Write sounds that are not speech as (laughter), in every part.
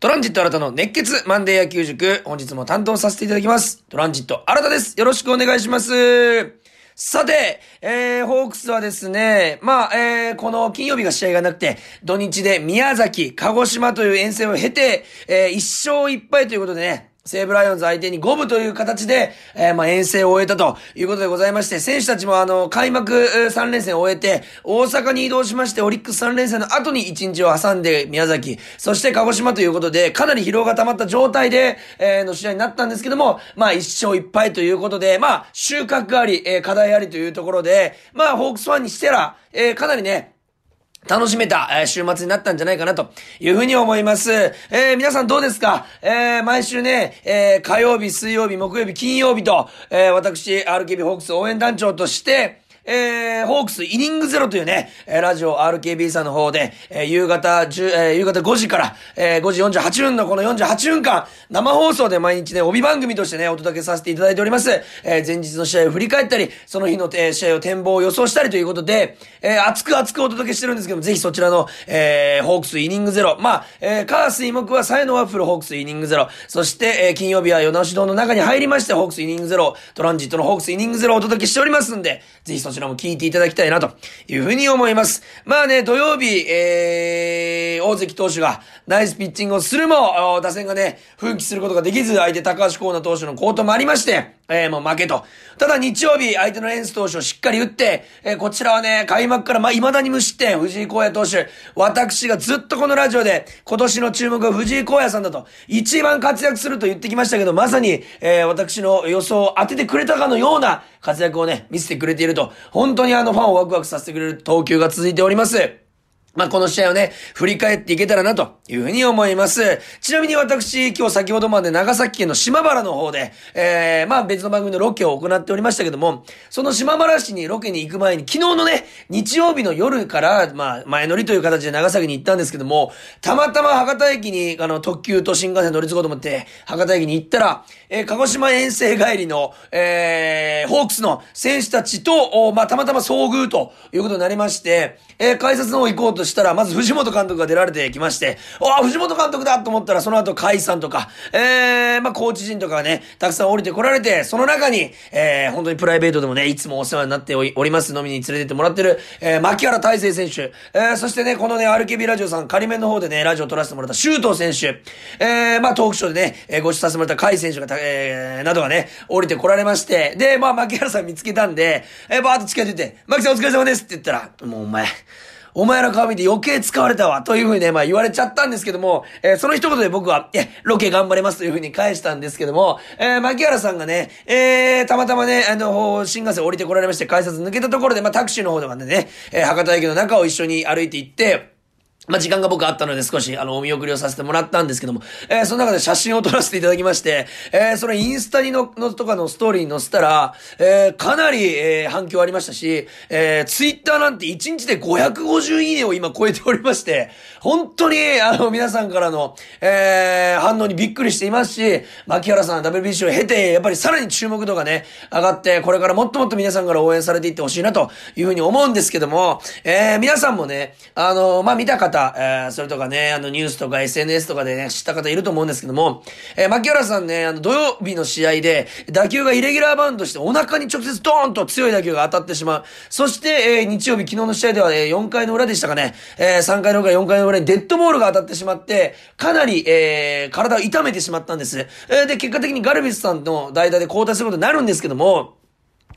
トランジット新たの熱血マンデー野球塾、本日も担当させていただきます。トランジット新たです。よろしくお願いします。さて、えー、ホークスはですね、まあ、えー、この金曜日が試合がなくて、土日で宮崎、鹿児島という遠征を経て、えー、1勝1敗ということでね、西武ライオンズ相手に5部という形で、えー、まあ、遠征を終えたということでございまして、選手たちもあの、開幕3連戦を終えて、大阪に移動しまして、オリックス3連戦の後に1日を挟んで宮崎、そして鹿児島ということで、かなり疲労が溜まった状態で、えー、の試合になったんですけども、まあ、1勝1敗ということで、まあ、収穫あり、えー、課題ありというところで、まあ、ホークスファンにしてら、えー、かなりね、楽しめた、えー、週末になったんじゃないかなというふうに思います。えー、皆さんどうですか？えー、毎週ね、えー、火曜日、水曜日、木曜日、金曜日と、えー、私、RKB ホークス応援団長として、えー、ホークスイニングゼロというね、え、ラジオ RKB さんの方で、えー、夕方10、えー、夕方5時から、えー、5時48分のこの48分間、生放送で毎日ね、帯番組としてね、お届けさせていただいております。えー、前日の試合を振り返ったり、その日の、えー、試合を展望を予想したりということで、えー、熱く熱くお届けしてるんですけども、ぜひそちらの、えー、ホークスイニングゼロ。まあ、えー、カー水木はサイのワッフルホークスイニングゼロ。そして、えー、金曜日は夜直し堂の中に入りまして、ホークスイニングゼロ、トランジットのホークスイニングゼロをお届けしておりますんで、ぜひそちらも聞いていただきたいなというふうに思います。まあね、土曜日、えー、大関投手がナイスピッチングをするも、打線がね、奮起することができず、相手高橋光成投手のコートもありまして、えー、もう負けと。ただ日曜日、相手のレンス投手をしっかり打って、えー、こちらはね、開幕からまあ、未だに無失点、藤井荒野投手。私がずっとこのラジオで、今年の注目は藤井荒野さんだと、一番活躍すると言ってきましたけど、まさに、えー、私の予想を当ててくれたかのような活躍をね、見せてくれていると、本当にあの、ファンをワクワクさせてくれる投球が続いております。まあ、この試合をね、振り返っていけたらなというふうに思います。ちなみに私、今日先ほどまで長崎県の島原の方で、えー、まあ別の番組のロケを行っておりましたけども、その島原市にロケに行く前に、昨日のね、日曜日の夜から、まあ前乗りという形で長崎に行ったんですけども、たまたま博多駅に、あの、特急と新幹線乗り継ごうと思って、博多駅に行ったら、えー、鹿児島遠征帰りの、えー、ホークスの選手たちと、まあたまたま遭遇ということになりまして、えー、改札の方行こうとしたら、まず藤本監督が出られてきまして、おあ、藤本監督だと思ったら、その後、甲斐さんとか、えー、まあ、コーチ陣とかがね、たくさん降りてこられて、その中に、えー、本当にプライベートでもね、いつもお世話になっております、飲みに連れてってもらってる、えー、牧原大成選手、えー、そしてね、このね、RKB ラジオさん、仮面の方でね、ラジオを撮らせてもらった周東選手、えー、まあ、トークショーでね、えー、ご一緒させてもらった甲斐選手が、えー、などがね、降りてこられまして、で、まあ、牧原さん見つけたんで、えー、バーッと近づいて、牧さんお疲れ様ですって言ったら、もうお前、お前の顔見て余計使われたわ、というふうにね、まあ言われちゃったんですけども、えー、その一言で僕は、え、ロケ頑張れますというふうに返したんですけども、えー、牧原さんがね、えー、たまたまね、あの、新幹線降りてこられまして、改札抜けたところで、まあタクシーの方とかでね、えー、博多駅の中を一緒に歩いて行って、まあ、時間が僕あったので少し、あの、お見送りをさせてもらったんですけども、えー、その中で写真を撮らせていただきまして、えー、それインスタにの、のとかのストーリーに載せたら、えー、かなり、えー、反響ありましたし、えー、ツイッターなんて1日で550いいねを今超えておりまして、本当に、あの、皆さんからの、えー、反応にびっくりしていますし、牧原さん WBC を経て、やっぱりさらに注目度がね、上がって、これからもっともっと皆さんから応援されていってほしいなというふうに思うんですけども、えー、皆さんもね、あの、まあ、見た方、えー、それとかね、あの、ニュースとか SNS とかでね、知った方いると思うんですけども、えー、牧原さんね、あの、土曜日の試合で、打球がイレギュラーバウンドして、お腹に直接ドーンと強い打球が当たってしまう。そして、えー、日曜日、昨日の試合では、え、4回の裏でしたかね、えー、3回の裏、4回の裏にデッドボールが当たってしまって、かなり、えー、体を痛めてしまったんです。えー、で、結果的にガルビスさんの代打で交代することになるんですけども、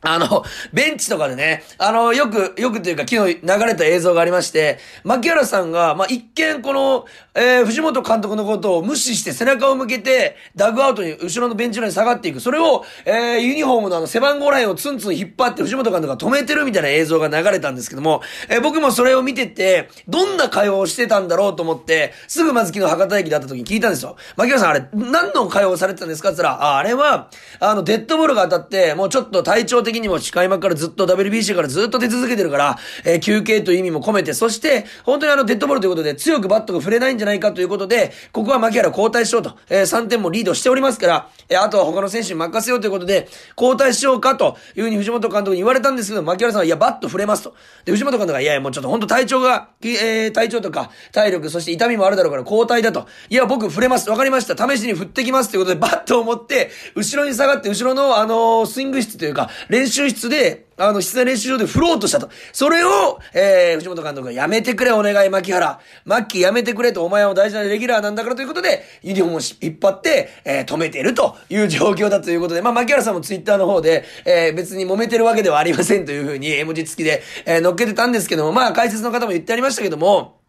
(laughs) あの、ベンチとかでね、あの、よく、よくというか昨日流れた映像がありまして、牧原さんが、まあ、一見この、えー、藤本監督のことを無視して背中を向けて、ダグアウトに、後ろのベンチ裏に下がっていく。それを、えー、ユニフォームのあの背番号ラインをツンツン引っ張って藤本監督が止めてるみたいな映像が流れたんですけども、えー、僕もそれを見てて、どんな会話をしてたんだろうと思って、すぐまず昨日博多駅だった時に聞いたんですよ。牧原さんあれ、何の会話をされてたんですかって言ったら、あ、あれは、あの、デッドボールが当たって、もうちょっと体調的的にも開幕からずっと WBC からずっと出続けてるから、えー、休憩という意味も込めて、そして、本当にあの、デッドボールということで、強くバットが振れないんじゃないかということで、ここは牧原交代しようと、えー、3点もリードしておりますから、えー、あとは他の選手に任せようということで、交代しようかというふうに藤本監督に言われたんですけど、牧原さんは、いや、バット振れますと。で、藤本監督が、いやいや、もうちょっと本当体調が、えー、体調とか、体力、そして痛みもあるだろうから交代だと。いや、僕振れます。わかりました。試しに振ってきますということで、バットを持って、後ろに下がって、後ろの、あのー、スイング室というか、練練習室で、あの、室内練習場で振ろうとしたと。それを、えー、藤本監督がやめてくれ、お願い、牧原。マッキーやめてくれと、お前は大事なレギュラーなんだからということで、ユニフォームを引っ張って、えー、止めてるという状況だということで、まあ、牧原さんもツイッターの方で、えー、別に揉めてるわけではありませんというふうに、絵文字付きで、えー、乗っけてたんですけども、まあ、解説の方も言ってありましたけども、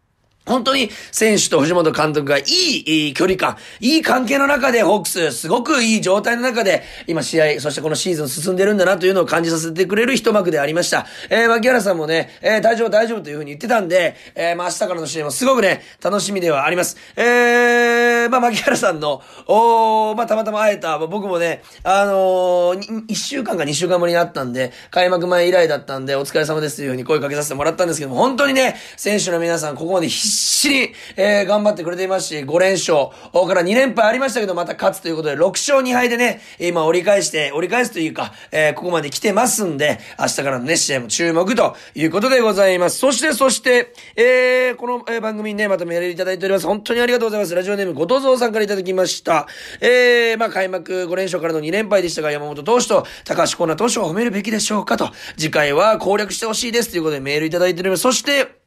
本当に選手と藤本監督がいい、距離感、いい関係の中でホークス、すごくいい状態の中で、今試合、そしてこのシーズン進んでるんだなというのを感じさせてくれる一幕でありました。えー、牧原さんもね、えー、大丈夫大丈夫というふうに言ってたんで、えー、まあ明日からの試合もすごくね、楽しみではあります。えー、まあ牧原さんの、おまあたまたま会えた、僕もね、あのー、1週間か2週間ぶりに会ったんで、開幕前以来だったんで、お疲れ様ですというふうに声かけさせてもらったんですけども、本当にね、選手の皆さん、ここまで必死しに、えー、頑張ってくれていますし、5連勝から2連敗ありましたけど、また勝つということで、6勝2敗でね、今折り返して、折り返すというか、えー、ここまで来てますんで、明日からのね、試合も注目ということでございます。そして、そして、えー、この、え、番組にね、またメールいただいております。本当にありがとうございます。ラジオネーム、後藤蔵さんからいただきました。えー、まあ、開幕5連勝からの2連敗でしたが、山本投手と高橋光成投手を褒めるべきでしょうかと、次回は攻略してほしいですということでメールいただいております。そして、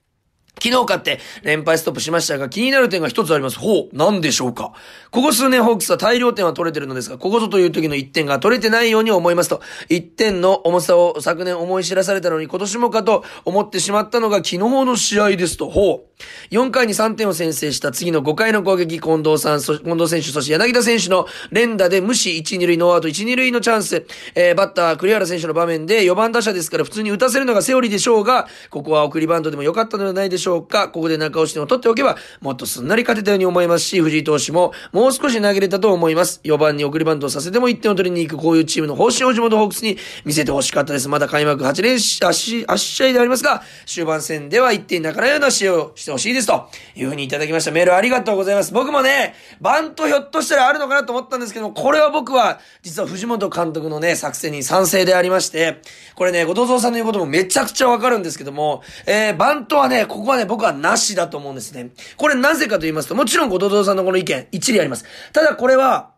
昨日勝って連敗ストップしましたが、気になる点が一つあります。ほう、何でしょうかここ数年ホークスは大量点は取れてるのですが、ここぞという時の1点が取れてないように思いますと、1点の重さを昨年思い知らされたのに今年もかと思ってしまったのが昨日の試合ですと、ほう。4回に3点を先制した次の5回の攻撃、近藤さん、近藤選手、そして柳田選手の連打で無視1、2塁、ノーアウト1、2塁のチャンス。えー、バッター、栗原選手の場面で4番打者ですから普通に打たせるのがセオリーでしょうが、ここは送りバントでも良かったのではないでしょうか？ここで中押し点を取っておけば、もっとすんなり勝てたように思いますし、藤井投手ももう少し投げれたと思います。4番に送りバントをさせても1点を取りに行く、こういうチームの方針を地元ホークスに見せてほしかったです。まだ開幕8連8試合でありますが、終盤戦では1点なかないような試合をしてほしいですと。いう風にいただきました。メールありがとうございます。僕もね、バントひょっとしたらあるのかなと思ったんですけども、これは僕は、実は藤本監督のね、作戦に賛成でありまして、これね、後藤蔵さんの言うこともめちゃくちゃわかるんですけども、えー、バントはね、ここはね、僕はなしだと思うんですね。これなぜかと言いますと、もちろん後藤さんのこの意見、一理あります。ただこれは、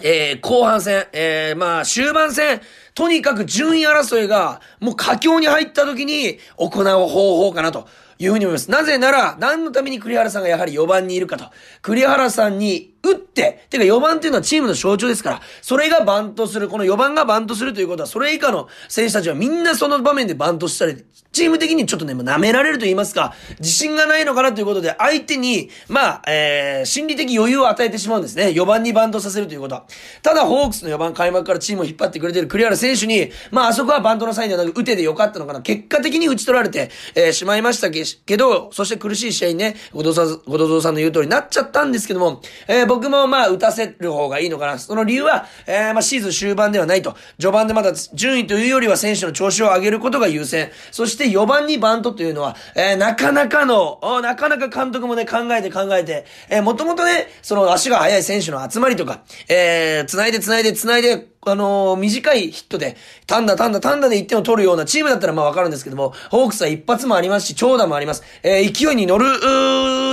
えー、後半戦、えー、まあ、終盤戦、とにかく順位争いが、もう佳境に入った時に行う方法かなと。いうふうに思います。なぜなら、何のために栗原さんがやはり4番にいるかと。栗原さんに打って、てか4番っていうのはチームの象徴ですから、それがバントする、この4番がバントするということは、それ以下の選手たちはみんなその場面でバントしたり、チーム的にちょっとね、舐められると言いますか、自信がないのかなということで、相手に、まあ、えー、心理的余裕を与えてしまうんですね。4番にバントさせるということは。ただ、ホークスの4番開幕からチームを引っ張ってくれてる栗原選手に、まあ、あそこはバントのサインではなく、打てでよかったのかな。結果的に打ち取られて、えー、しまいましたけど、そして苦しい試合にね、後藤さん、後藤さんの言う通りになっちゃったんですけども、えー、僕もまあ、打たせる方がいいのかな。その理由は、えー、まあ、シーズン終盤ではないと。序盤でまだ順位というよりは選手の調子を上げることが優先。そして4番にバントというのは、えー、なかなかの、なかなか監督もね、考えて考えて、えー、もともとね、その足が速い選手の集まりとか、えー、繋いで繋いで繋いで、あのー、短いヒットで、単打単打単打で1点を取るようなチームだったらまあわかるんですけども、ホークスは一発もありますし、長打もあります。えー、勢いに乗る、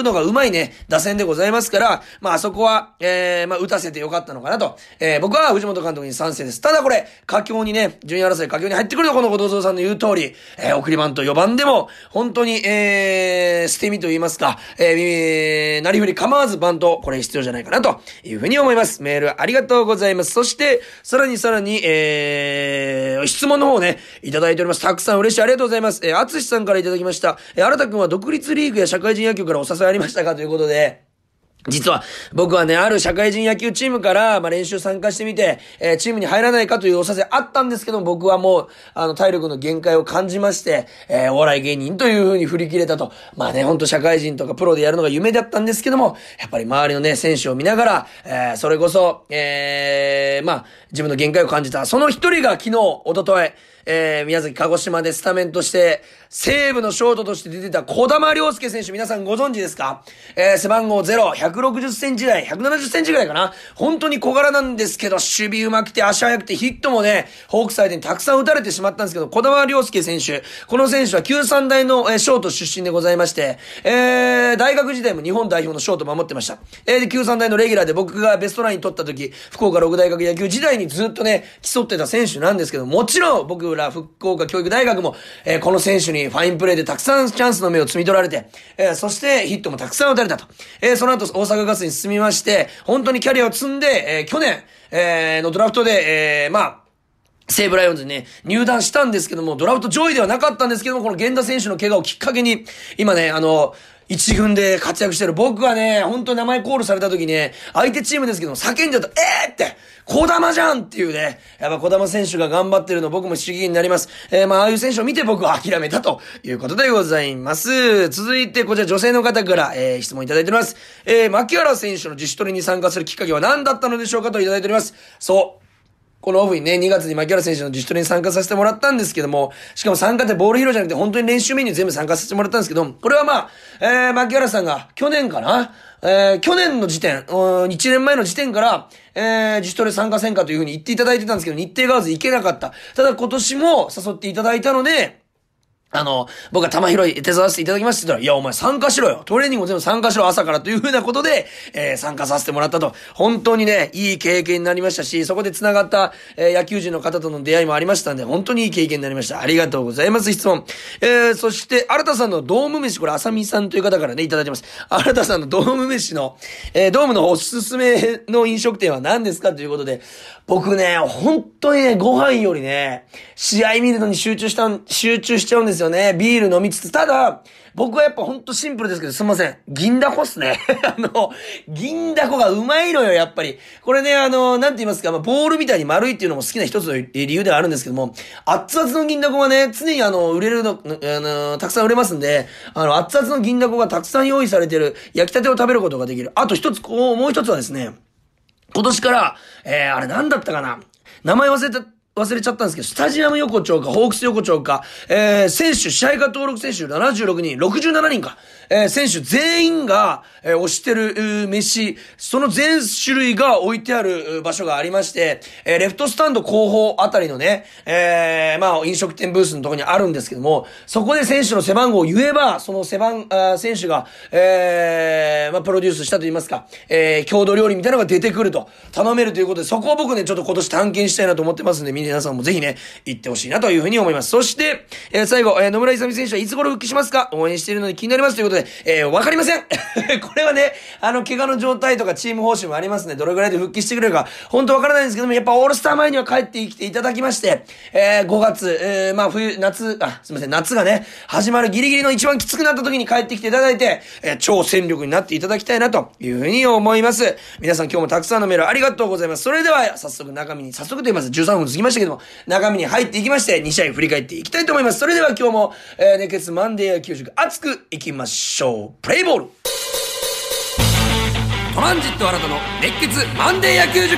のがうまいね、打線でございますから、まあそこは、えー、まあ打たせてよかったのかなと。えー、僕は藤本監督に賛成です。ただこれ、佳境にね、順位争い佳境に入ってくるとこの後藤さんの言う通り、えー、送りバント4番でも、本当に、えー、捨て身と言いますか、えー、なりふり構わずバント、これ必要じゃないかなというふうに思います。メールありがとうございます。そして、らにさらに、えー、質問の方ね、いただいております。たくさん嬉しい。ありがとうございます。えー、あつしさんからいただきました。えー、新田くんは独立リーグや社会人野球からお支えありましたかということで、実は、僕はね、ある社会人野球チームから、まあ、練習参加してみて、えー、チームに入らないかというお誘いあったんですけど、僕はもう、あの、体力の限界を感じまして、えー、お笑い芸人という風に振り切れたと。まあね、ほんと社会人とかプロでやるのが夢だったんですけども、やっぱり周りのね、選手を見ながら、えー、それこそ、えー、まあ、自分の限界を感じた。その一人が昨日、おととい、えー、宮崎鹿児島でスタメンとして、西武のショートとして出てた小玉良介選手、皆さんご存知ですか？えー、背番号0、160センチ台、170センチぐらいかな？本当に小柄なんですけど、守備上手くて足速くてヒットもね、ホークサイドにたくさん打たれてしまったんですけど、小玉良介選手、この選手は旧三大の、えー、ショート出身でございまして、えー、大学時代も日本代表のショート守ってました。えー、で、旧三大のレギュラーで僕がベストライン取った時、福岡六大学野球時代にずっとね、競ってた選手なんですけど、もちろん僕ら福岡教育大学も、えー、この選手にファインプレーでたくさんチャンスの目を摘み取られて、えー、そしてヒットもたくさん打たれたと。えー、その後大阪ガスに進みまして、本当にキャリアを積んで、えー、去年、えー、のドラフトで、えー、まあ、西武ライオンズにね、入団したんですけども、ドラフト上位ではなかったんですけども、この源田選手の怪我をきっかけに、今ね、あの、一軍で活躍してる僕はね、本当に名前コールされた時にね、相手チームですけども叫んじゃった、えーって、小玉じゃんっていうね、やっぱ小玉選手が頑張ってるの僕も刺激になります。えー、まあ、ああいう選手を見て僕は諦めたということでございます。続いて、こちら女性の方から、えー、質問いただいております。えー、牧原選手の自主トレに参加するきっかけは何だったのでしょうかといただいております。そう。このオフにね、2月に槙原選手の自主トレに参加させてもらったんですけども、しかも参加ってボール披露じゃなくて本当に練習メニュー全部参加させてもらったんですけど、これはまあ、えー、槙原さんが去年かな？えー、去年の時点、1年前の時点から、えー、自主トレ参加せんかというふうに言っていただいてたんですけど、日程が合わず行けなかった。ただ今年も誘っていただいたので、あの、僕は玉拾い手伝わせていただきまして言ったら、いや、お前参加しろよ。トレーニングも全部参加しろ、朝からというふうなことで、えー、参加させてもらったと。本当にね、いい経験になりましたし、そこで繋がった、えー、野球人の方との出会いもありましたんで、本当にいい経験になりました。ありがとうございます、質問。えー、そして、新田さんのドーム飯、これ、浅見さんという方からね、いただいてます。新田さんのドーム飯の、えー、ドームのおすすめの飲食店は何ですかということで、僕ね、本当にね、ご飯よりね、試合見るのに集中したん、集中しちゃうんですよね。ビール飲みつつ。ただ、僕はやっぱほんとシンプルですけど、すいません。銀だこっすね。(laughs) あの、銀だこがうまいのよ、やっぱり。これね、あの、なんて言いますか、まあ、ボールみたいに丸いっていうのも好きな一つの理由ではあるんですけども、熱々の銀だこはね、常にあの、売れるの、あの、たくさん売れますんで、あの、熱々の銀だこがたくさん用意されてる、焼きたてを食べることができる。あと一つ、こう、もう一つはですね、今年から、えー、あれなんだったかな名前忘れた、忘れちゃったんですけど、スタジアム横丁か、ホークス横丁か、えー、選手、試合が登録選手76人、67人か、えー、選手全員が、えー、推してる、飯、その全種類が置いてある場所がありまして、えー、レフトスタンド後方あたりのね、えー、まあ、飲食店ブースのところにあるんですけども、そこで選手の背番号を言えば、その背番、あ選手が、えー、まあ、プロデュースしたと言いますか、えー、郷土料理みたいなのが出てくると、頼めるということで、そこを僕ね、ちょっと今年探検したいなと思ってますんで、皆さんもぜひね、行ってほしいなというふうに思います。そして、えー、最後、えー、野村勇選手はいつ頃復帰しますか？応援しているので気になりますということで、えー、わかりません (laughs) これはね、あの、怪我の状態とかチーム方針もありますね。どれぐらいで復帰してくれるか、本当わからないんですけども、やっぱオールスター前には帰ってきていただきまして、えー、5月、えー、まあ冬、夏、あ、すいません、夏がね、始まるギリギリの一番きつくなった時に帰ってきていただいて、えー、超戦力になっていただきたいなというふうに思います。皆さん今日もたくさんのメールありがとうございます。それでは、早速中身に、早速と言います。13分過ぎましたましたけども、中身に入っていきまして、2試合振り返っていきたいと思います。それでは今日も、えー、熱血マンデー野球塾熱くいきましょう。プレイボール。トランジット新たの熱血マンデー野球塾。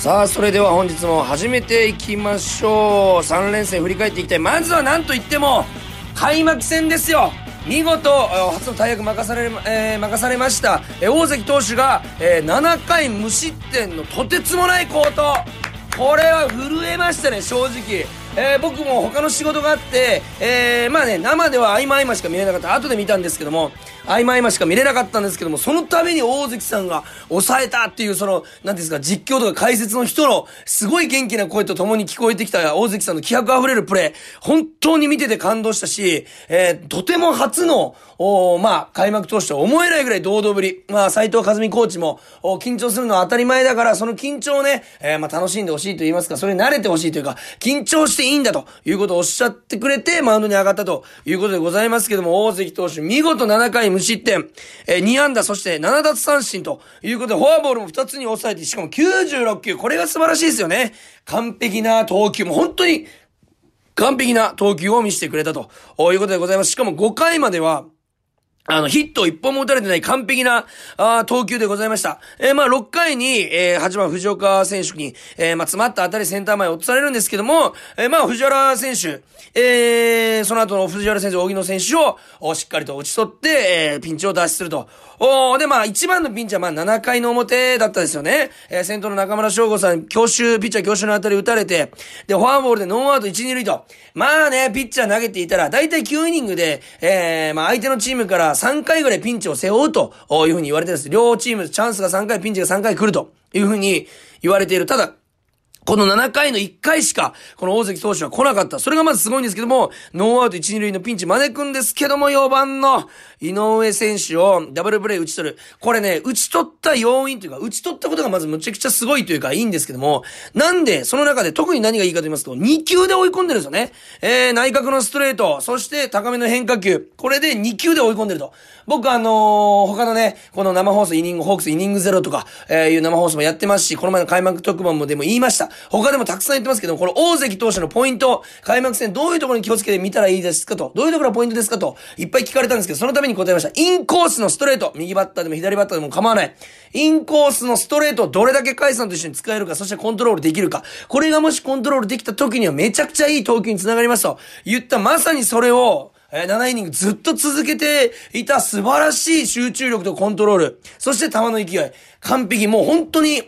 さあそれでは本日も始めていきましょう。3連戦振り返っていきたい。まずは何といっても開幕戦ですよ。見事初の大役任され,、えー、任されました、えー、大関投手が、えー、7回無失点のとてつもない好投。これは震えましたね正直。えー、僕も他の仕事があって、えー、まあね、生では合間合間しか見れなかった。後で見たんですけども、合間合間しか見れなかったんですけども、そのために大関さんが抑えたっていう、その、なんですか、実況とか解説の人の、すごい元気な声と共に聞こえてきた大関さんの気迫溢れるプレー、本当に見てて感動したし、えー、とても初の、おまあ、開幕投手と思えないぐらい堂々ぶり。まあ、斎藤和美コーチも、お緊張するのは当たり前だから、その緊張をね、えー、まあ、楽しんでほしいと言いますか、それに慣れてほしいというか、緊張していいんだということをおっしゃってくれて、マウンドに上がったということでございますけども、大関投手、見事7回無失点、えー、2安打、そして7奪三振ということで、フォアボールも2つに抑えて、しかも96球、これが素晴らしいですよね。完璧な投球、も本当に、完璧な投球を見せてくれたということでございます。しかも5回までは、あの、ヒットを一本も打たれてない完璧な、あ投球でございました。えー、まあ、6回に、えー、8番藤岡選手に、えー、まあ、詰まった当たりセンター前を落とされるんですけども、えー、まあ、藤原選手、えー、その後の藤原選手、荻野選手を、しっかりと打ち取って、えー、ピンチを脱出すると。おで、まあ、一番のピンチは、まあ、7回の表だったですよね。えー、先頭の中村翔吾さん、強襲、ピッチャー強襲の当たり打たれて、で、フォアボールでノーアウト1、2塁と。まあね、ピッチャー投げていたら、だいたい9イニングで、えー、まあ、相手のチームから3回ぐらいピンチを背負うというふうに言われてるんです。両チーム、チャンスが3回、ピンチが3回来るというふうに言われている。ただ、この7回の1回しか、この大関投手は来なかった。それがまずすごいんですけども、ノーアウト1、2塁のピンチ招くんですけども、4番の井上選手をダブルプレイ打ち取る。これね、打ち取った要因というか、打ち取ったことがまずむちゃくちゃすごいというか、いいんですけども、なんで、その中で特に何がいいかと言いますと、2球で追い込んでるんですよね。えー、内角のストレート、そして高めの変化球。これで2球で追い込んでると。僕あのー、他のね、この生放送イニング、ホークスイニングゼロとか、えー、いう生放送もやってますし、この前の開幕特番もでも言いました。他でもたくさん言ってますけど、この大関投手のポイント、開幕戦どういうところに気をつけてみたらいいですかと、どういうところがポイントですかと、いっぱい聞かれたんですけど、そのために答えました。インコースのストレート、右バッターでも左バッターでも構わない。インコースのストレートをどれだけイさんと一緒に使えるか、そしてコントロールできるか。これがもしコントロールできた時にはめちゃくちゃいい投球につながりますと言ったまさにそれを、え、7イニングずっと続けていた素晴らしい集中力とコントロール。そして球の勢い。完璧。もう本当に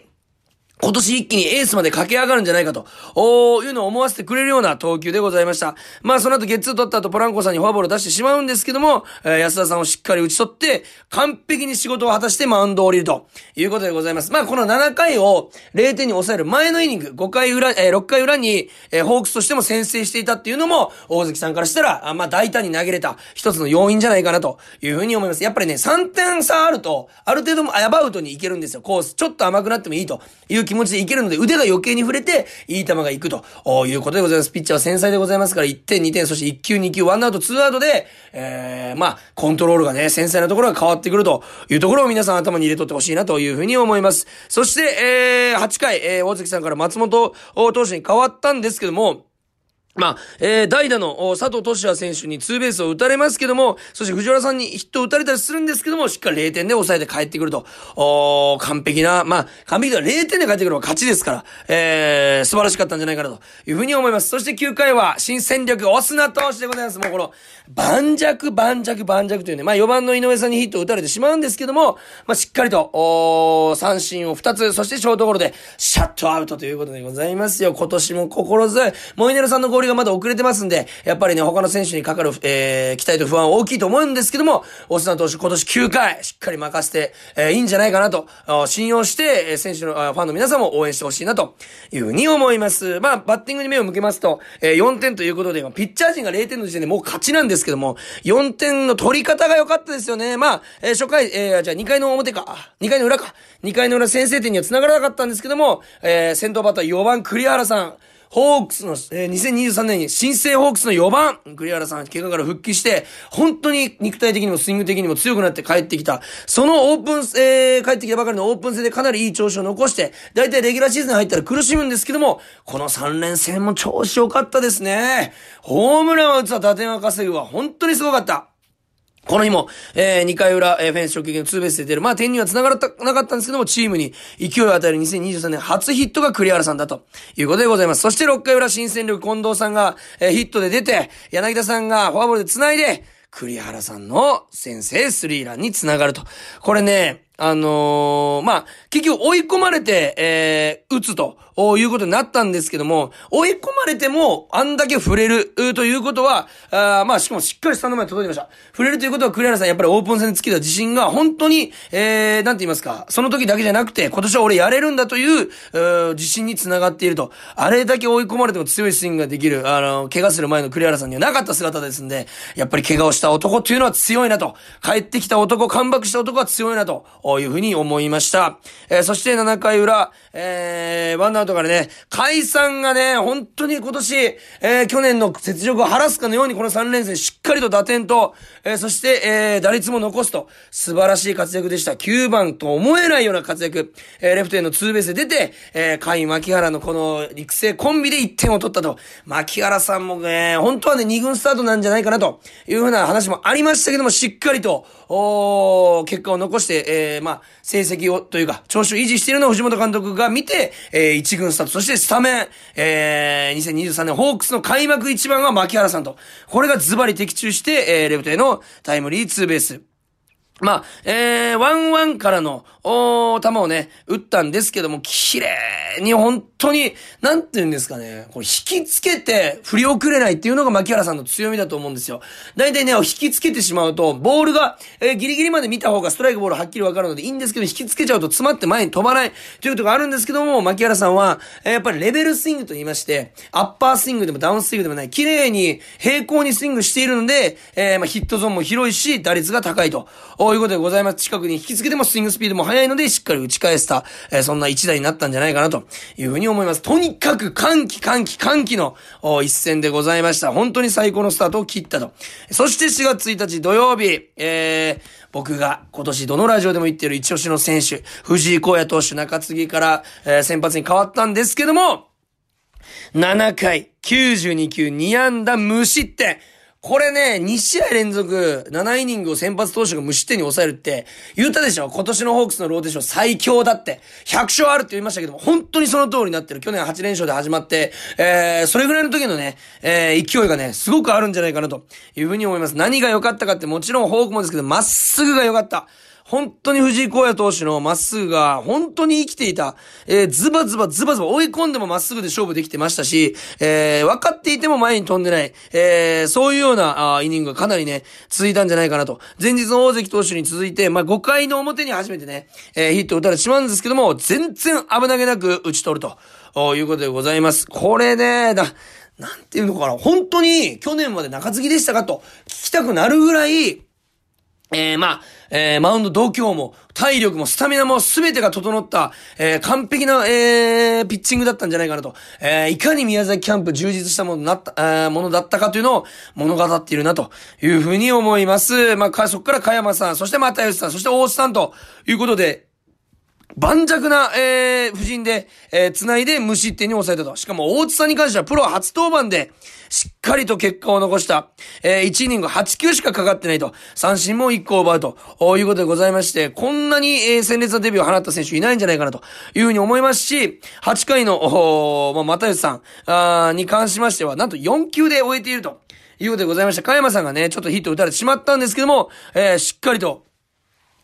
今年一気にエースまで駆け上がるんじゃないかと、おいうのを思わせてくれるような投球でございました。まあその後ゲッツー取った後ポランコさんにフォアボール出してしまうんですけども、えー、安田さんをしっかり打ち取って、完璧に仕事を果たしてマウンドを降りるということでございます。まあこの7回を0点に抑える前のイニング、5回裏、えー、6回裏に、えー、ホークスとしても先制していたっていうのも、大関さんからしたら、あまあ大胆に投げれた一つの要因じゃないかなというふうに思います。やっぱりね、3点差あると、ある程度もアバウトにいけるんですよ。コース。ちょっと甘くなってもいいという気持ちでいけるので、腕が余計に触れて、いい球がいくということでございます。ピッチャーは繊細でございますから、1点、2点、そして1球、2球、1アウト、2アウトで、えー、まあ、コントロールがね、繊細なところが変わってくるというところを皆さん頭に入れとってほしいなというふうに思います。そして、えー、8回、えー、大関さんから松本投手に変わったんですけども、まあ、えー、代打の佐藤俊也選手にツーベースを打たれますけども、そして藤原さんにヒットを打たれたりするんですけども、しっかり0点で抑えて帰ってくると。お完璧な、まあ、完璧では0点で帰ってくるのが勝ちですから、えー、素晴らしかったんじゃないかなというふうに思います。そして9回は新戦力、オスナ投手でございます。もうこの、盤石、盤石、盤石というね、まあ4番の井上さんにヒットを打たれてしまうんですけども、まあしっかりと、お三振を2つ、そしてショートゴロで、シャットアウトということでございますよ。今年も心強い。モイネロさんの合流がまだ遅れてますんで、やっぱりね、他の選手にかかる、えー、期待と不安大きいと思うんですけども、オスナ投手今年9回、しっかり任せて、えー、いいんじゃないかなと、信用して、え選手の、ファンの皆さんも応援してほしいなというふうに思います。まあ、バッティングに目を向けますと、えー、4点ということで、今ピッチャー陣が0点の時点でもう勝ちなんですけども、4点の取り方が良かったですよね。まあ、えー、初回、えー、じゃあ2回の表か、2回の裏か、2回の裏先制点には繋がらなかったんですけども、えー、先頭バッター4番栗原さん、ホークスの、えー、2023年に新生ホークスの4番、栗原さん、怪我から復帰して、本当に肉体的にもスイング的にも強くなって帰ってきた。そのオープン、えー、帰ってきたばかりのオープン戦でかなりいい調子を残して、だいたいレギュラーシーズン入ったら苦しむんですけども、この3連戦も調子良かったですね。ホームランは打つわ、打点は稼ぐわ。本当にすごかった。この日も、えー、2回裏、えー、フェンス直撃のツーベースで出る。まあ、点には繋がらなかったんですけども、チームに勢いを与える2023年初ヒットが栗原さんだということでございます。そして6回裏、新戦力近藤さんが、えー、ヒットで出て、柳田さんがフォアボールで繋いで、栗原さんの先制スリーランに繋がると。これね、あのー、まあ、結局追い込まれて、えー、打つとおいうことになったんですけども、追い込まれても、あんだけ触れるということは、あまあ、しかもしっかりスタンド前に届いてました。触れるということは、栗原さんやっぱりオープン戦につけた自信が、本当に、えー、なんて言いますか、その時だけじゃなくて、今年は俺やれるんだという、う自信につながっていると。あれだけ追い込まれても強いスイングができる、あの、怪我する前の栗原さんにはなかった姿ですんで、やっぱり怪我をした男っていうのは強いなと。帰ってきた男、カムバックした男は強いなと。いうふうに思いました。えー、そして7回裏、えー、ワンアウトからね、解散がね、本当に今年、えー、去年の雪辱を晴らすかのようにこの3連戦しっかりと打点と、えー、そして、えー、打率も残すと、素晴らしい活躍でした。9番と思えないような活躍、えー、レフトへのツーベースで出て、えー、甲斐牧原のこの育成コンビで1点を取ったと。牧原さんもね、本当はね、2軍スタートなんじゃないかなというふうな話もありましたけども、しっかりと、お結果を残して、えー、まあ、成績を、というか、調子を維持しているのを藤本監督が見て、えー、1軍スタート、そしてスタメン、えー、2023年ホークスの開幕一番は牧原さんと。これがズバリ的中して、えー、レフトへのタイムリーツーベース。まあ、えー、ワンワンからの、お球をね、打ったんですけども、綺麗に本当に、なんて言うんですかね、これ引きつけて振り遅れないっていうのが牧原さんの強みだと思うんですよ。大体ね、引きつけてしまうと、ボールが、えー、ギリギリまで見た方がストライクボールはっきりわかるのでいいんですけど、引きつけちゃうと詰まって前に飛ばないということがあるんですけども、牧原さんは、えー、やっぱりレベルスイングと言いまして、アッパースイングでもダウンスイングでもない、綺麗に平行にスイングしているので、えー、まあヒットゾーンも広いし、打率が高いと。こういうことでございます。近くに引きつけてもスイングスピードも速いので、しっかり打ち返した、えー、そんな一打になったんじゃないかなというふうに思います。とにかく歓喜歓喜歓喜の一戦でございました。本当に最高のスタートを切ったと。そして4月1日土曜日、えー、僕が今年どのラジオでも言っている一押しの選手、藤井荒野投手中継ぎから、えー、先発に変わったんですけども、7回、92球、2安打無失点。これね、2試合連続、7イニングを先発投手が無失点に抑えるって、言ったでしょ？今年のホークスのローテーション最強だって。100勝あるって言いましたけども、本当にその通りになってる。去年8連勝で始まって、えー、それぐらいの時のね、えー、勢いがね、すごくあるんじゃないかなというふうに思います。何が良かったかってもちろんホークもですけど、まっすぐが良かった。本当に藤井荒野投手のまっすぐが本当に生きていた。えー、ズバズバズバズバ追い込んでもまっすぐで勝負できてましたし、えー、分かっていても前に飛んでない。えー、そういうようなあイニングがかなりね、続いたんじゃないかなと。前日の大関投手に続いて、まあ、5回の表に初めてね、えー、ヒットを打たれてしまうんですけども、全然危なげなく打ち取ると、いうことでございます。これね、だ、なんていうのかな、本当に去年まで中継ぎでしたかと聞きたくなるぐらい、えー、まあ、えー、マウンド度胸も、体力も、スタミナも、すべてが整った、えー、完璧な、えー、ピッチングだったんじゃないかなと。えー、いかに宮崎キャンプ充実したものなった、えー、ものだったかというのを物語っているな、というふうに思います。まあ、そこから加山さん、そして又吉さん、そして大津さんということで、盤石な、えー、布陣で、えー、繋いで無失点に抑えたと。しかも、大津さんに関してはプロ初登板で、しっかりと結果を残した。えー、1イニング8球しかかかってないと。三振も1個奪うと。いうことでございまして、こんなに、えー、鮮烈なデビューを放った選手いないんじゃないかなというふうに思いますし、8回の、おまあ、又吉さん、あに関しましては、なんと4球で終えていると。いうことでございました。加山さんがね、ちょっとヒット打たれてしまったんですけども、えー、しっかりと、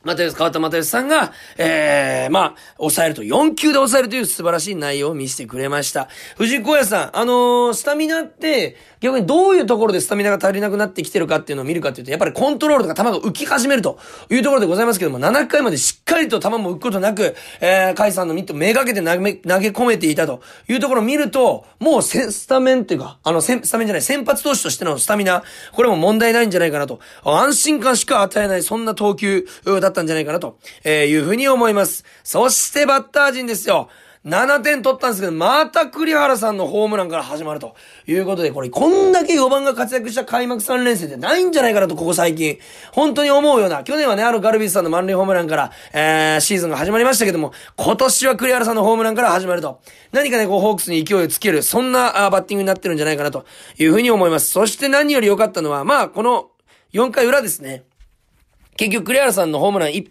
マテウス、川田又吉さんが、ええー、まあ、抑えると、4球で抑えるという素晴らしい内容を見せてくれました。藤井荒野さん、あのー、スタミナって、逆にどういうところでスタミナが足りなくなってきてるかっていうのを見るかっていうと、やっぱりコントロールとか球が浮き始めるというところでございますけども、7回までしっかりと球も浮くことなく、えー、カイさんのミットめがけて投げ、投げ込めていたというところを見ると、もうスタメンっていうか、あの、スタメンじゃない、先発投手としてのスタミナ、これも問題ないんじゃないかなと、安心感しか与えない、そんな投球だったんじゃないかなと、えー、いうふうに思います。そしてバッター陣ですよ。7点取ったんですけど、また栗原さんのホームランから始まるということで、これ、こんだけ4番が活躍した開幕3連戦ってないんじゃないかなと、ここ最近。本当に思うような、去年はね、あるガルビスさんの満塁ホームランから、えー、シーズンが始まりましたけども、今年は栗原さんのホームランから始まると。何かね、こう、ホークスに勢いをつける、そんなあバッティングになってるんじゃないかなというふうに思います。そして何より良かったのは、まあ、この4回裏ですね。結局、栗原さんのホームラン1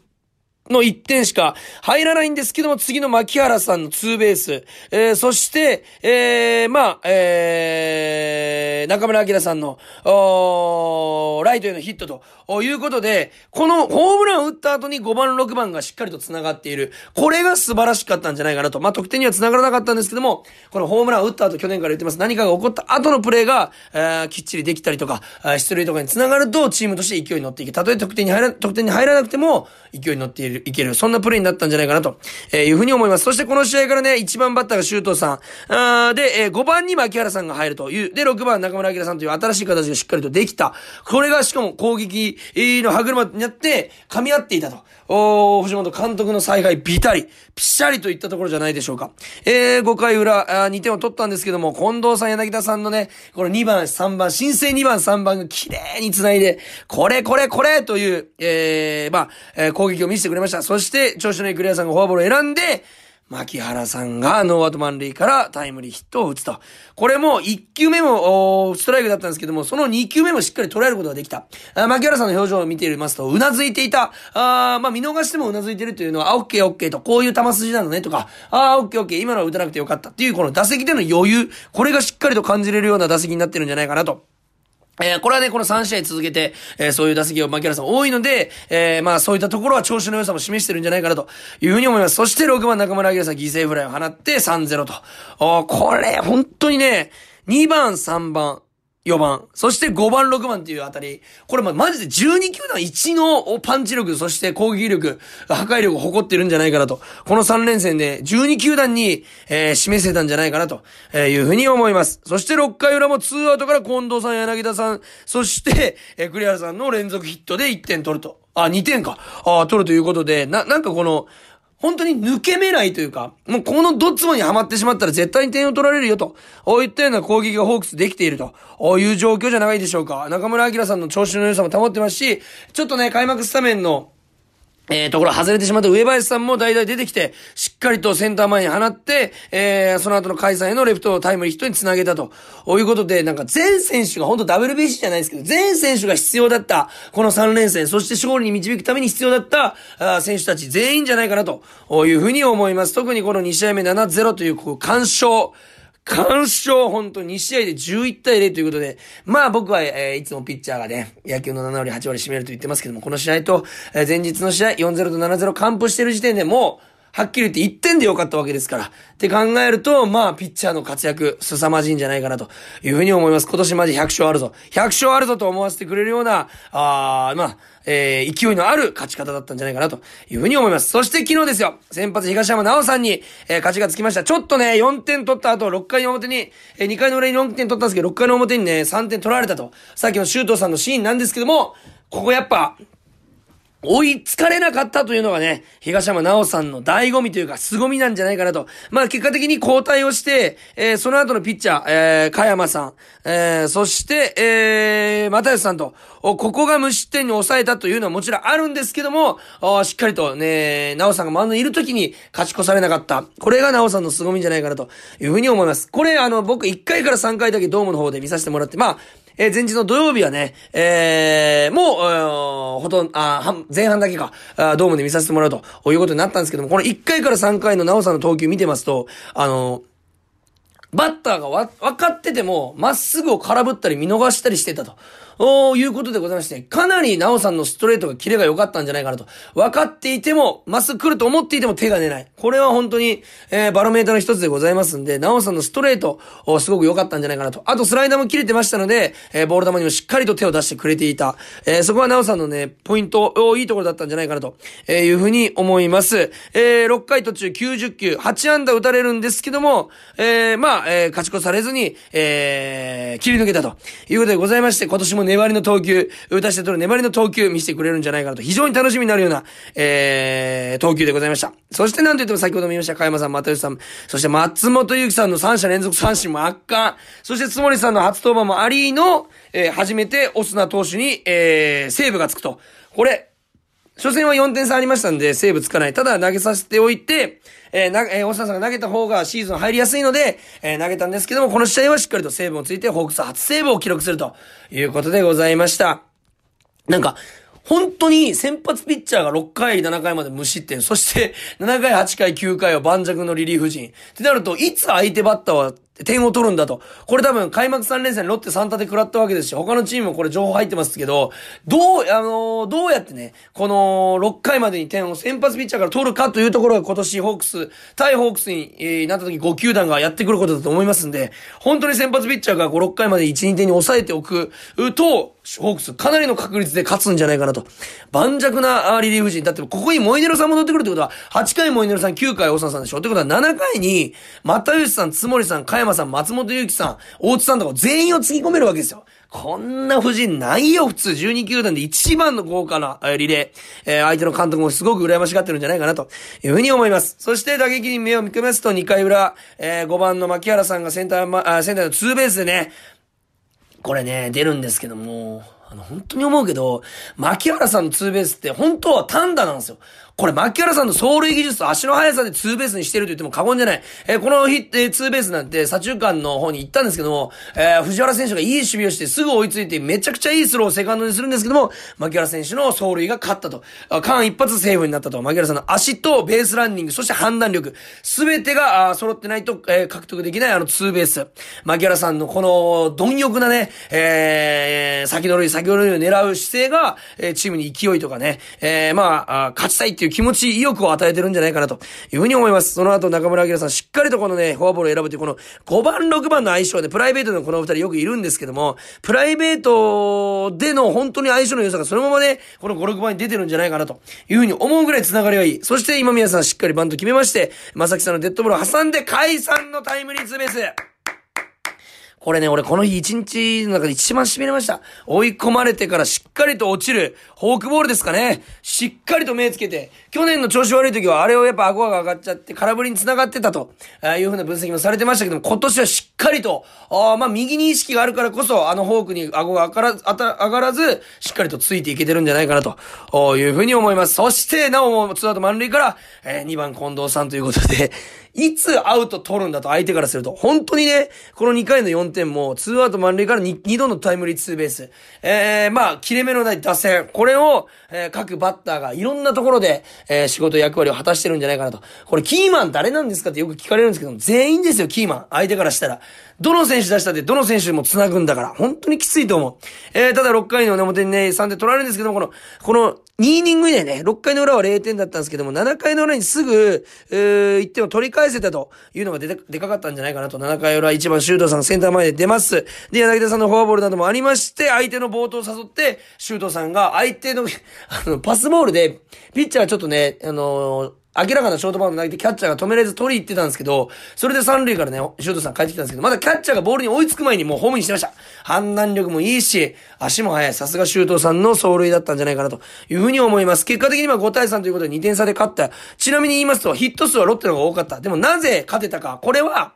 の1点しか入らないんですけども、次の牧原さんのツーベース、えー、そして、えー、まあ、えー、中村明さんの、おライトへのヒットということで、このホームランを打った後に5番、6番がしっかりと繋がっている。これが素晴らしかったんじゃないかなと。まあ、得点には繋がらなかったんですけども、このホームランを打った後、去年から言ってます。何かが起こった後のプレーが、えー、きっちりできたりとか、出塁とかに繋がると、チームとして勢いに乗っていけ。たとえ得点に入ら、得点に入らなくても、勢いに乗っている。いける、そんなプレイになったんじゃないかなと、えいうふうに思います。そしてこの試合からね、1番バッターが周東さん、あで、えー、5番に牧原さんが入るという、で、6番中村明さんという新しい形がしっかりとできた。これがしかも攻撃の歯車になって、噛み合っていたと。お藤本監督の采配ビタリ、ピシャリといったところじゃないでしょうか。えー、5回裏、あ2点を取ったんですけども、近藤さん、柳田さんのね、この2番、3番、新生2番、3番が綺麗に繋いで、これ、これ、これという、えー、まあ、えー、攻撃を見せてくれました。そして、調子のいいクリアさんがフォアボールを選んで、牧原さんがノーアウト満塁からタイムリーヒットを打つと。これも1球目もストライクだったんですけども、その2球目もしっかり捉えることができた。あ牧原さんの表情を見ていますと、うなずいていた。あまあ見逃してもうなずいてるというのは、あ、オッケーオッケーと、こういう球筋なのねとか、あ、オッケーオッケー、今のは打たなくてよかったっていうこの打席での余裕、これがしっかりと感じれるような打席になってるんじゃないかなと。えー、これはね、この3試合続けて、えー、そういう打席を槙原さん多いので、えー、まあそういったところは調子の良さも示してるんじゃないかなというふうに思います。そして6番中村晃さん犠牲フライを放って3-0と。おこれ、本当にね、2番、3番、4番、そして5番、6番っていうあたり、これま、マジで12球団1のパンチ力、そして攻撃力、破壊力を誇ってるんじゃないかなと。この3連戦で12球団に、えー、示せたんじゃないかなとえいうふうに思います。そして6回裏も2アウトから近藤さん、柳田さん、そして、えー、栗原さんの連続ヒットで1点取ると。あ、2点か。あ、取るということで、な、なんかこの、本当に抜け目ないというか、もうこのドッツボにはまってしまったら絶対に点を取られるよと、こういったような攻撃がホークスできていると、こういう状況じゃないでしょうか。中村明さんの調子の良さも保ってますし、ちょっとね、開幕スタメンのえー、ところ外れてしまった上林さんも代々出てきて、しっかりとセンター前に放って、えー、その後の開催のレフトタイムリーヒットにつなげたと。いうことで、なんか全選手が、本当 WBC じゃないですけど、全選手が必要だった、この3連戦、そして勝利に導くために必要だった、あ選手たち全員じゃないかなというふうに思います。特にこの2試合目7-0という、こう、干渉。完勝、本当2試合で11対0ということで、まあ僕は、えー、いつもピッチャーがね、野球の7割8割占めると言ってますけども、この試合と、えー、前日の試合4-0と7-0完封してる時点でもう、はっきり言って1点でよかったわけですから。って考えると、まあ、ピッチャーの活躍、凄まじいんじゃないかなというふうに思います。今年マジ100勝あるぞ。100勝あるぞと思わせてくれるような、あまあ、えー、勢いのある勝ち方だったんじゃないかなというふうに思います。そして昨日ですよ、先発東山直さんに、えー、勝ちがつきました。ちょっとね、4点取った後、6回の表に、えー、2回の裏に4点取ったんですけど、6回の表にね、3点取られたと。さっきの周東さんのシーンなんですけども、ここやっぱ、追いつかれなかったというのがね、東山直さんの醍醐味というか、凄みなんじゃないかなと。まあ結果的に交代をして、えー、その後のピッチャー、えー、加山さん、えー、そして、えー、又吉さんと、ここが無失点に抑えたというのはもちろんあるんですけども、しっかりとね、直さんがマウンドにいる時に勝ち越されなかった。これが直さんの凄みじゃないかなというふうに思います。これあの、僕1回から3回だけドームの方で見させてもらって、まあ、えー、前日の土曜日はね、えー、もう、ほとんど、あ、前半だけか、あドームで見させてもらうということになったんですけども、この1回から3回のなおさんの投球見てますと、あの、バッターがわ、分かってても、まっすぐを空振ったり見逃したりしてたと。おいうことでございまして、かなりなおさんのストレートがキレが良かったんじゃないかなと。分かっていても、まっすぐ来ると思っていても手が出ない。これは本当に、えー、バロメーターの一つでございますんで、なおさんのストレート、すごく良かったんじゃないかなと。あとスライダーも切れてましたので、えー、ボール球にもしっかりと手を出してくれていた。えー、そこはなおさんのね、ポイント、おいいところだったんじゃないかなと、えーいうふうに思います。えー6回途中90球、8安打打たれるんですけども、えーまあ、えー勝ち越されずに、えー切り抜けたということでございまして、今年も粘りの投球、打たして取る粘りの投球見せてくれるんじゃないかなと、非常に楽しみになるような、えー、投球でございました。そしてなんと言っても先ほども言いました、加山さん、又吉さん、そして松本祐樹さんの3者連続三振も圧巻、そして津森さんの初登板もありの、えー、初めてオスナ投手に、えー、セーブがつくと。これ、初戦は4点差ありましたんで、セーブつかない。ただ投げさせておいて、えー、な、えー、大下さんが投げた方がシーズン入りやすいので、えー、投げたんですけども、この試合はしっかりとセーブをついて、ホークス初セーブを記録するということでございました。なんか、本当に先発ピッチャーが6回、7回まで無失点、そして7回、8回、9回は盤石のリリーフ陣。ってなると、いつ相手バッターは点を取るんだと。これ多分開幕3連戦ロッテ3立て食らったわけですし、他のチームもこれ情報入ってますけど、どう、あのー、どうやってね、この6回までに点を先発ピッチャーから取るかというところが今年ホークス、対ホークスに、えー、なった時5球団がやってくることだと思いますんで、本当に先発ピッチャーが5、6回まで1、2点に抑えておくと、ホークスかなりの確率で勝つんじゃないかなと。盤石なリリーフ陣。だってここにモイネロさん戻ってくるってことは、8回モイネロさん、9回大沢さんでしょってことは7回に、又吉さん、つもりさん、加山さん、松本祐樹さん、大津さんとか全員をつぎ込めるわけですよ。こんな布陣ないよ、普通。12球団で一番の豪華な、リレー。えー、相手の監督もすごく羨ましがってるんじゃないかな、というふうに思います。そして打撃に目を向けますと、2回裏、えー、5番の牧原さんがセンター、ま、センターのツーベースでね、これね、出るんですけども、あの、本当に思うけど、牧原さんのツーベースって本当は単打なんですよ。これ、牧原さんの走塁技術と足の速さでツーベースにしてると言っても過言じゃない。えー、このヒえー、ツーベースなんて、左中間の方に行ったんですけども、えー、藤原選手がいい守備をしてすぐ追いついて、めちゃくちゃいいスローをセカンドにするんですけども、牧原選手の走塁が勝ったと。間一発セーフになったと。牧原さんの足とベースランニング、そして判断力、すべてが、あ揃ってないと、えー、獲得できないあのツーベース。牧原さんのこの、貪欲なね、えー、先の塁、先の塁を狙う姿勢が、えー、チームに勢いとかね、えー、ま、あ勝ちたいっていう気持ち、意欲を与えてるんじゃないかなというふうに思います。その後中村明さんしっかりとこのね、フォアボールを選ぶというこの5番6番の相性でプライベートのこの2人よくいるんですけども、プライベートでの本当に相性の良さがそのままね、この5、6番に出てるんじゃないかなというふうに思うぐらい繋がりがいい。そして今宮さんしっかりバント決めまして、正木さんのデッドボールを挟んで解散のタイムリーツーベース。これね、俺この日一日の中で一番痺れました。追い込まれてからしっかりと落ちる、フォークボールですかね。しっかりと目つけて、去年の調子悪い時はあれをやっぱ顎が上がっちゃって空振りに繋がってたと、あいうふうな分析もされてましたけども、今年はしっかりと、あまあ右に意識があるからこそ、あのフォークに顎が上がらず、上がらず、しっかりとついていけてるんじゃないかなと、いうふうに思います。そして、なおもツアウト満塁から、えー、2番近藤さんということで、いつアウト取るんだと相手からすると。本当にね、この2回の4点も、2アウト満塁から 2, 2度のタイムリーツーベース。えー、まあ、切れ目のない打線。これを、えー、各バッターがいろんなところで、えー、仕事役割を果たしてるんじゃないかなと。これ、キーマン誰なんですかってよく聞かれるんですけど、全員ですよ、キーマン。相手からしたら。どの選手出したって、どの選手も繋ぐんだから、本当にきついと思う。えー、ただ6回の表にね、3点取られるんですけども、この、この、2イニング以内ね、6回の裏は0点だったんですけども、7回の裏にすぐ、えー、1点を取り返せたというのがででかかったんじゃないかなと。7回裏1番シュートさんセンター前で出ます。で、柳田さんのフォアボールなどもありまして、相手の冒頭を誘って、シュートさんが相手の (laughs) あの、パスボールで、ピッチャーちょっとね、あのー明らかなショートバウンド投げてキャッチャーが止められず取り行ってたんですけど、それで三塁からね、シュートさん帰ってきたんですけど、まだキャッチャーがボールに追いつく前にもうホームにしてました。判断力もいいし、足も速い。さすがシュートさんの走塁だったんじゃないかなというふうに思います。結果的には5対3ということで2点差で勝った。ちなみに言いますと、ヒット数はロッテの方が多かった。でもなぜ勝てたか。これは、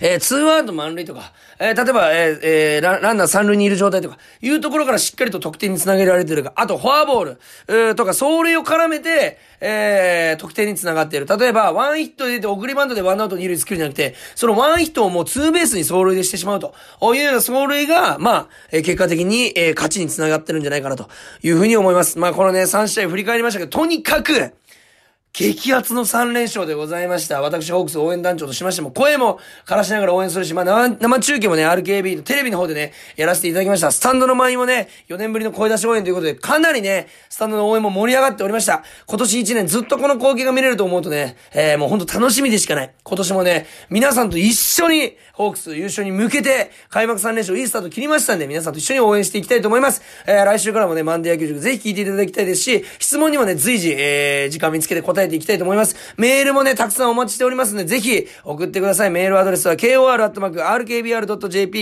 えー、ツーアウト満塁とか、えー、例えば、えー、えー、ラランナー三塁にいる状態とか、いうところからしっかりと得点につなげられてるか、あと、フォアボール、えー、とか、走塁を絡めて、えー、得点につながっている。例えば、ワンヒットで出て送りバントでワンアウト二塁作るんじゃなくて、そのワンヒットをもうツーベースに走塁でしてしまうと。いうような走塁が、まあ、えー、結果的に、えー、勝ちにつながってるんじゃないかなというふうに思います。まあ、このね、3試合振り返りましたけど、とにかく、激アツの3連勝でございました。私、ホークス応援団長としましても、声も枯らしながら応援するし、まあ、生中継もね、RKB のテレビの方でね、やらせていただきました。スタンドの前にもね、4年ぶりの声出し応援ということで、かなりね、スタンドの応援も盛り上がっておりました。今年1年ずっとこの光景が見れると思うとね、えー、もうほんと楽しみでしかない。今年もね、皆さんと一緒に、ホークス優勝に向けて、開幕3連勝いいスタート切りましたんで、皆さんと一緒に応援していきたいと思います。えー、来週からもね、マンデー野球塾ぜひ聞いていただきたいですし、質問にもね、随時、えー、時間見つけて答ええていきたいと思います。メールもね、たくさんお待ちしておりますので、ぜひ送ってください。メールアドレスは kor.rkbr.jp、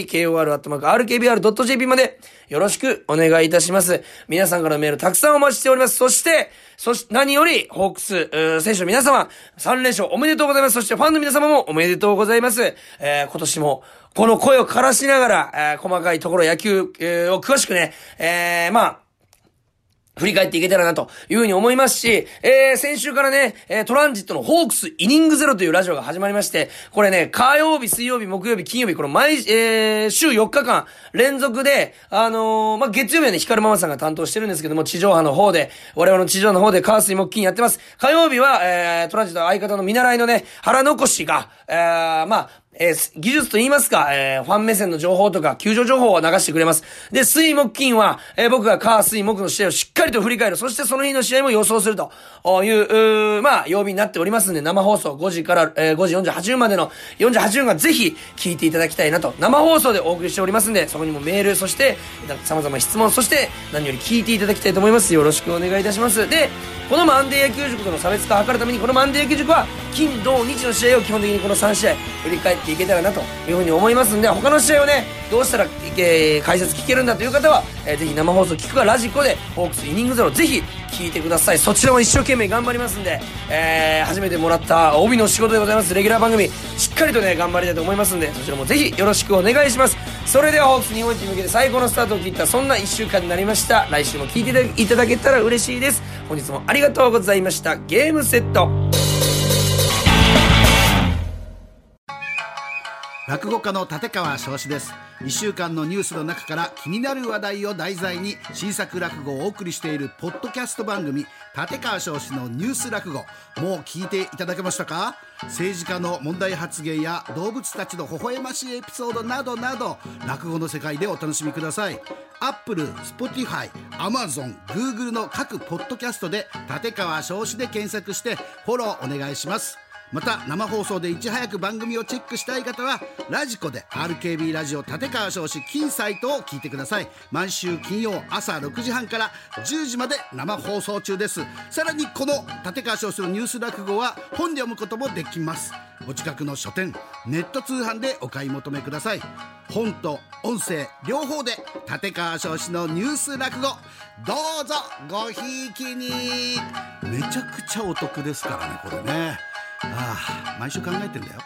kor.rkbr.jp までよろしくお願いいたします。皆さんからのメールたくさんお待ちしております。そして、そして、何より、ホークス、選手の皆様、3連勝おめでとうございます。そして、ファンの皆様もおめでとうございます。えー、今年も、この声を枯らしながら、えー、細かいところ野球、えー、を詳しくね、えー、まあ、振り返っていけたらなというふうに思いますし、えー、先週からね、えー、トランジットのホークスイニングゼロというラジオが始まりまして、これね、火曜日、水曜日、木曜日、金曜日、この毎、えー、週4日間連続で、あのー、まあ、月曜日はね、光ママさんが担当してるんですけども、地上波の方で、我々の地上の方で、カースイ木金やってます。火曜日は、えー、トランジット相方の見習いのね、腹残しが、えー、まあ、えー技術と言いますか、えーファン目線の情報とか、球場情報を流してくれます。で、水木金は、えー僕が火水木の試合をしっかりと振り返る。そしてその日の試合も予想するという、うまあ、曜日になっておりますんで、生放送5時から、えー5時48分までの48分がぜひ聞いていただきたいなと、生放送でお送りしておりますんで、そこにもメール、そして、様々な質問、そして、何より聞いていただきたいと思います。よろしくお願いいたします。で、このマンデー野球塾との差別化を図るために、このマンデー野球塾は、金、土、日の試合を基本的にこの3試合、振り返っていけたらなというふうに思いますんで、他の試合をね、どうしたら、えー解説聞けるんだという方は、えーぜひ生放送聞くか、ラジコで、ホークスイニングゼロ、ぜひ聞いてください。そちらも一生懸命頑張りますんで、えー初めてもらった帯の仕事でございます、レギュラー番組、しっかりとね、頑張りたいと思いますんで、そちらもぜひよろしくお願いします。それでは、ホークス日本一に向けて最高のスタートを切った、そんな1週間になりました。来週も聞いていただけたら嬉しいです。本日もありがとうございました。ゲームセット。落語家の立川翔志です。1週間のニュースの中から気になる話題を題材に新作落語をお送りしているポッドキャスト番組立川翔志のニュース落語。もう聞いていただけましたか？政治家の問題発言や動物たちの微笑ましいエピソードなどなど落語の世界でお楽しみください。アップル、スポティファイ、アマゾン、グーグルの各ポッドキャストで立川生志で検索してフォローお願いします。また生放送でいち早く番組をチェックしたい方はラジコで RKB ラジオ立川生志金サイトを聞いてください。毎週金曜朝6時半から10時まで生放送中です。さらにこの立川生志のニュース落語は本で読むこともできます。お近くの書店ネット通販でお買い求めください。本と音声両方で立川少子のニュース落語。どうぞごひいきに。めちゃくちゃお得ですからねこれね。ああ毎週考えてんだよ。